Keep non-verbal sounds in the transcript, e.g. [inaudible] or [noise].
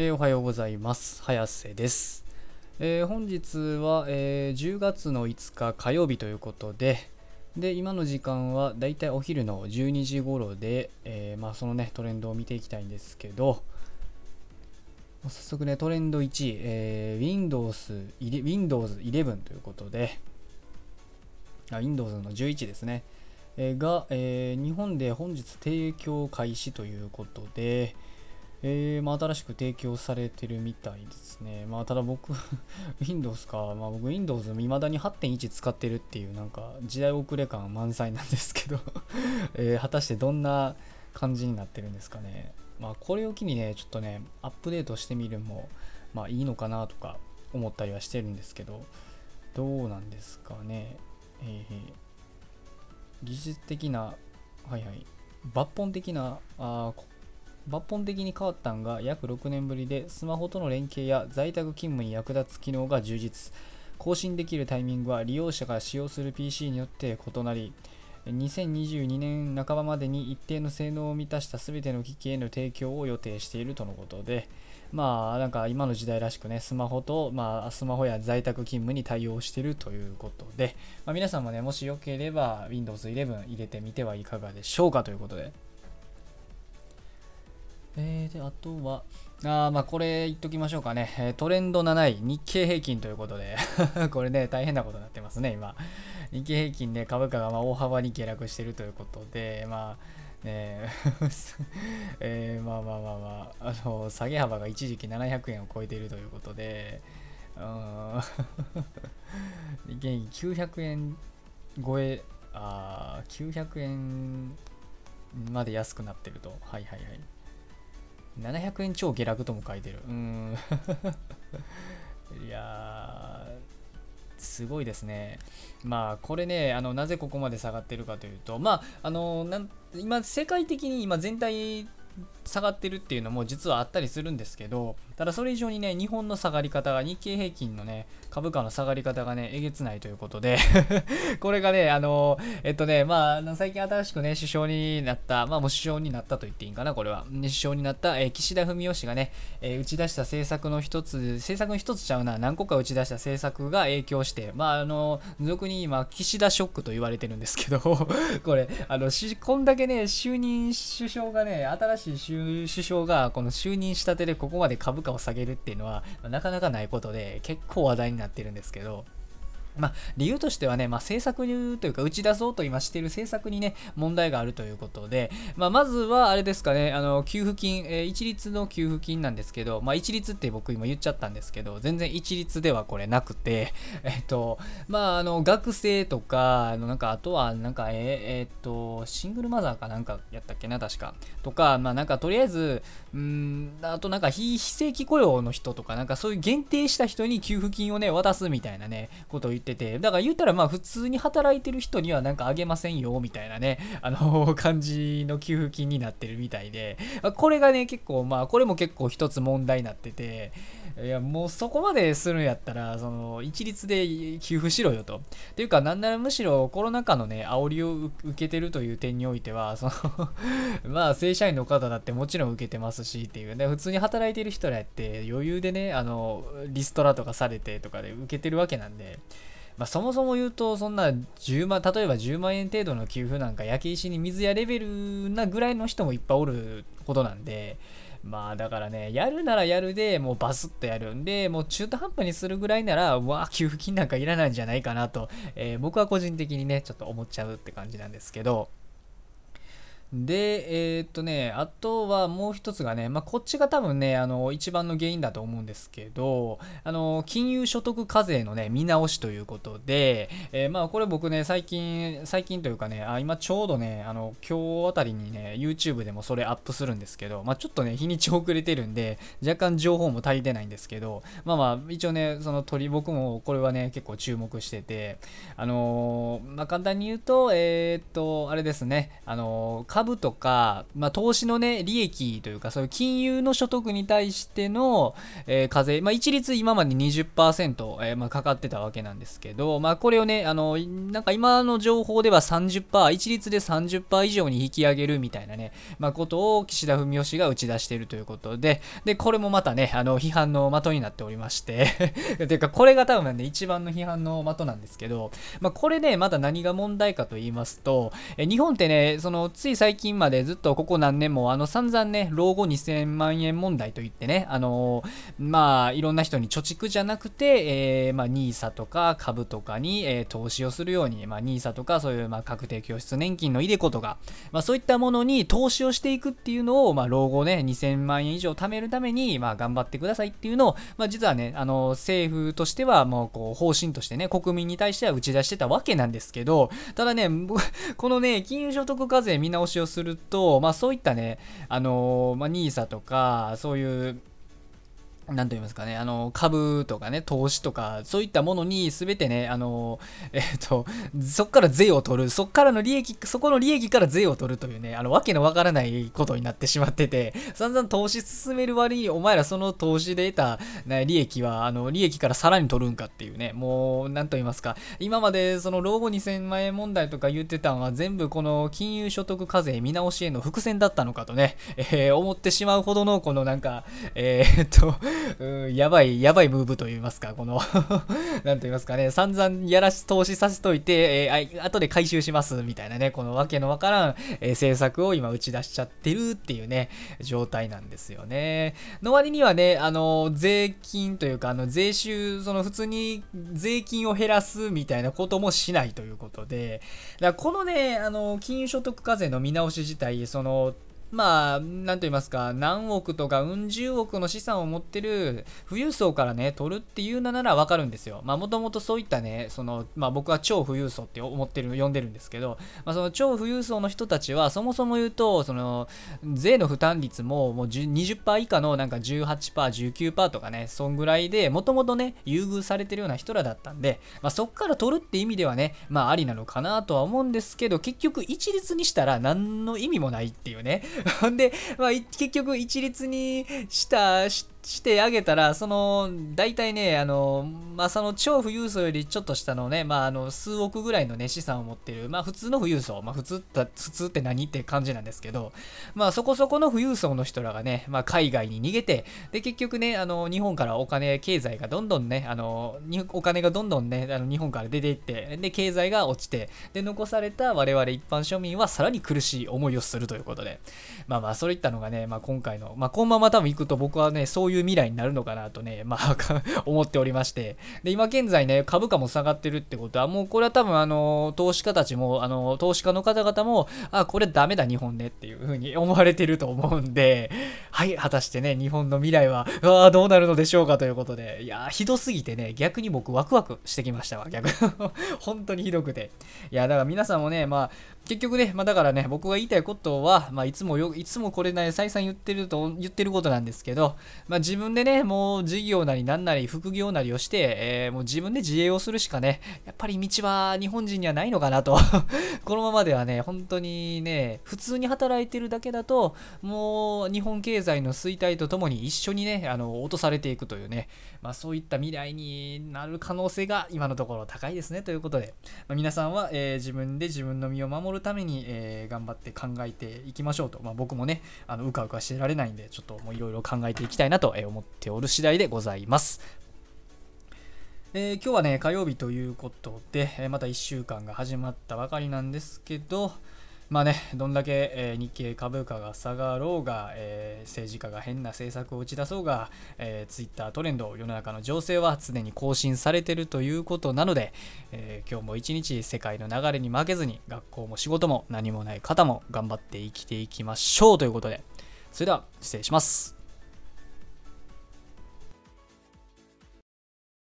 えー、おはようございます。早瀬です。えー、本日は、えー、10月の5日火曜日ということで、で、今の時間はだいたいお昼の12時頃で、えまあ、そのね、トレンドを見ていきたいんですけど、早速ね、トレンド1位、え Windows, Windows 11ということで、あ Windows の11ですね、えが、え日本で本日提供開始ということで、えー、まあ、新しく提供されてるみたいですね。まあ、ただ僕 [laughs] Windows か、まあ、僕 Windows 未だに8.1使ってるっていう、なんか時代遅れ感満載なんですけど [laughs] えー、果たしてどんな感じになってるんですかね。まあ、これを機にね、ちょっとね、アップデートしてみるも、まあ、いいのかなとか思ったりはしてるんですけど、どうなんですかね。えー、技術的な、はいはい、抜本的なあ抜本的に変わったんが約6年ぶりでスマホとの連携や在宅勤務に役立つ機能が充実。更新できるタイミングは利用者が使用する PC によって異なり2022年半ばまでに一定の性能を満たした全ての機器への提供を予定しているとのことでまあなんか今の時代らしくねスマホと、まあ、スマホや在宅勤務に対応しているということで、まあ、皆さんもねもしよければ Windows 11入れてみてはいかがでしょうかということで。えー、で、あとは、あまあこれ言っときましょうかね。トレンド7位、日経平均ということで [laughs] これね、大変なことになってますね、今。日経平均で、株価がま大幅に下落しているということで、まあ、ね [laughs] えー、まあまあまあまあ、あの、下げ幅が一時期700円を超えているということで、うん、[laughs] 日経平均900円超え、あ900円まで安くなってると。はいはいはい。700円超下落とも書いてる。うん。[laughs] いやすごいですね。まあ、これね、あのなぜここまで下がってるかというと、まあ、あのなん今、世界的に今全体下がってるっていうのも実はあったりするんですけど、ただそれ以上にね、日本の下がり方が、日経平均のね、株価の下がり方がね、えげつないということで [laughs] これがね、あの、えっとね、まあ、最近新しくね、首相になった、まあ、もう首相になったと言っていいんかな、これは。首相になった、えー、岸田文雄氏がね、えー、打ち出した政策の一つ、政策の一つちゃうな、何個か打ち出した政策が影響して、まあ、あの、俗に今、岸田ショックと言われてるんですけど [laughs] これ、あの、こんだけね、就任首相がね、新しい首相がこの就任したてでここまで株価を下げるっていうのは、なかなかないことで、結構話題になってるんですけど、まあ、理由としてはね、まあ、政策というか打ち出そうと今している政策にね、問題があるということで、まあ、まずはあれですかね、あの、給付金、えー、一律の給付金なんですけど、まあ、一律って僕今言っちゃったんですけど、全然一律ではこれなくて、[laughs] えっと、まあ、あの、学生とか、あの、なんか、あとは、なんか、えー、えー、っと、シングルマザーかなんかやったっけな、確か。とか、まあ、なんか、とりあえず、うん、あとなんか非非正規雇用の人とか、なんかそういう限定した人に給付金をね、渡すみたいなね、ことを言ってて、だから言ったらまあ普通に働いてる人にはなんかあげませんよ、みたいなね、あの、感じの給付金になってるみたいで、これがね、結構まあ、これも結構一つ問題になってて、いや、もうそこまでするんやったら、その、一律で給付しろよと。っていうか、なんならむしろコロナ禍のね、煽りを受けてるという点においては、その [laughs] まあ、正社員の方だってもちろん受けてますしっていうね、普通に働いてる人らやって余裕でね、あの、リストラとかされてとかで受けてるわけなんで、まあ、そもそも言うと、そんな10万、例えば10万円程度の給付なんか焼け石に水やレベルなぐらいの人もいっぱいおることなんで、まあだからね、やるならやるでもうバスッとやるんで、もう中途半端にするぐらいなら、わあ、給付金なんかいらないんじゃないかなと、えー、僕は個人的にね、ちょっと思っちゃうって感じなんですけど、で、えー、っとね、あとはもう一つがね、まあ、こっちが多分ね、あの、一番の原因だと思うんですけど、あの、金融所得課税のね、見直しということで、えー、まあ、これ僕ね、最近、最近というかね、あ今ちょうどね、あの、今日あたりにね、YouTube でもそれアップするんですけど、まあ、ちょっとね、日にち遅れてるんで、若干情報も足りてないんですけど、まあまあ、一応ね、その鳥、僕もこれはね、結構注目してて、あのまあ、簡単に言うと、えー、っと、あれですね、あの株とか、まあ、投資のね、利益というか、そういう金融の所得に対しての、えー、課税、まあ、一律今まで20%、えー、まあ、かかってたわけなんですけど、まあ、これをね、あの、なんか今の情報では30%、一律で30%以上に引き上げるみたいなね、まあ、ことを岸田文雄氏が打ち出しているということで、で、これもまたね、あの、批判の的になっておりまして [laughs] ていうか、これが多分ね、一番の批判の的なんですけど、まあ、これね、また何が問題かと言いますと、え日本ってね、その、つい最最近までずっとここ何年も、あの、散々ね、老後2000万円問題といってね、あのまあ、いろんな人に貯蓄じゃなくて、えー、まあ、NISA とか株とかに、えー、投資をするように、まあ、NISA とかそういう、まあ、確定拠出年金のイデコとか、まあ、そういったものに投資をしていくっていうのを、まあ、老後ね、2000万円以上貯めるために、まあ、頑張ってくださいっていうのを、まあ、実はね、あの、政府としては、もう、こう、方針としてね、国民に対しては打ち出してたわけなんですけど、ただね、[laughs] このね、金融所得課税見直しをすると、まあ、そういったね、あの、まあ、NISA とか、そういう、なんと言いますかね、あの、株とかね、投資とか、そういったものに全てね、あの、えっ、と、そっから税を取る、そっからの利益、そこの利益から税を取るというね、あの、わけのわからないことになってしまってて、散々投資進める割に、お前らその投資で得た、ね、利益は、あの、利益からさらに取るんかっていうね、もう、なんと言いますか、今までその老後2000万円問題とか言ってたのは、全部この金融所得課税見直しへの伏線だったのかとね、えー、思ってしまうほどの、このなんか、えー、っと、[laughs] うん、やばい、やばいムーブと言いますか、この [laughs] なんと言いますかね、散々やらし、投資させといて、えー、後で回収します、みたいなね、このわけのわからん、えー、政策を今打ち出しちゃってるっていうね、状態なんですよね。の割にはね、あの、税金というか、あの、税収、その普通に税金を減らすみたいなこともしないということで、だからこのね、あの、金融所得課税の見直し自体、その、まあ、なんと言いますか、何億とかうん十億の資産を持ってる富裕層からね、取るっていうのならわかるんですよ。まあ、もともとそういったね、その、まあ僕は超富裕層って思ってる、呼んでるんですけど、まあその超富裕層の人たちは、そもそも言うと、その、税の負担率ももう20%以下のなんか18%、19%とかね、そんぐらいで、もともとね、優遇されてるような人らだったんで、まあそっから取るって意味ではね、まあありなのかなとは思うんですけど、結局一律にしたら何の意味もないっていうね。[laughs] ほんで、まあ、[laughs] 結局一律にした、ししてあげたら、その、大体ね、あの、まあ、その超富裕層よりちょっと下のね、まあ、あの、数億ぐらいのね、資産を持ってる、まあ、普通の富裕層、まあ、普通普通って何って感じなんですけど、まあ、そこそこの富裕層の人らがね、まあ、海外に逃げて、で、結局ね、あの、日本からお金、経済がどんどんね、あの、お金がどんどんね、あの日本から出ていって、で、経済が落ちて、で、残された我々一般庶民はさらに苦しい思いをするということで、まあまあ、そういったのがね、まあ、今回の、まあ、このまま多分行くと僕はね、そうういう未来になるのかなとね、まあ [laughs] 思っておりまして。で、今現在ね、株価も下がってるってことは、もうこれは多分あの、投資家たちも、あの、投資家の方々も、あ、これダメだ日本ねっていう風に [laughs] 思われてると思うんで、はい、果たしてね、日本の未来は、うわどうなるのでしょうかということで、いやひどすぎてね、逆に僕ワクワクしてきましたわ、逆。[laughs] 本当にひどくて。いや、だから皆さんもね、まあ、結局ね、まあだからね、僕が言いたいことは、まあいつもよ、いつもこれね、再三言ってると、言ってることなんですけど、ま自分でね、もう事業なりなんなり副業なりをして、えー、もう自分で自営をするしかね、やっぱり道は日本人にはないのかなと。[laughs] このままではね、本当にね、普通に働いてるだけだと、もう日本経済の衰退とともに一緒にね、あの、落とされていくというね、まあそういった未来になる可能性が今のところ高いですね、ということで、まあ、皆さんは、えー、自分で自分の身を守るために、えー、頑張って考えていきましょうと、まあ、僕もね、あのうかうかしてられないんで、ちょっともういろいろ考えていきたいなと思っておる次第でございます。えー、今日はね、火曜日ということで、えまた1週間が始まったばかりなんですけど、まあね、どんだけ、えー、日経株価が下がろうが、えー、政治家が変な政策を打ち出そうが、えー、ツイッタートレンド、世の中の情勢は常に更新されてるということなので、え今日も一日世界の流れに負けずに、学校も仕事も何もない方も頑張って生きていきましょうということで、それでは失礼します。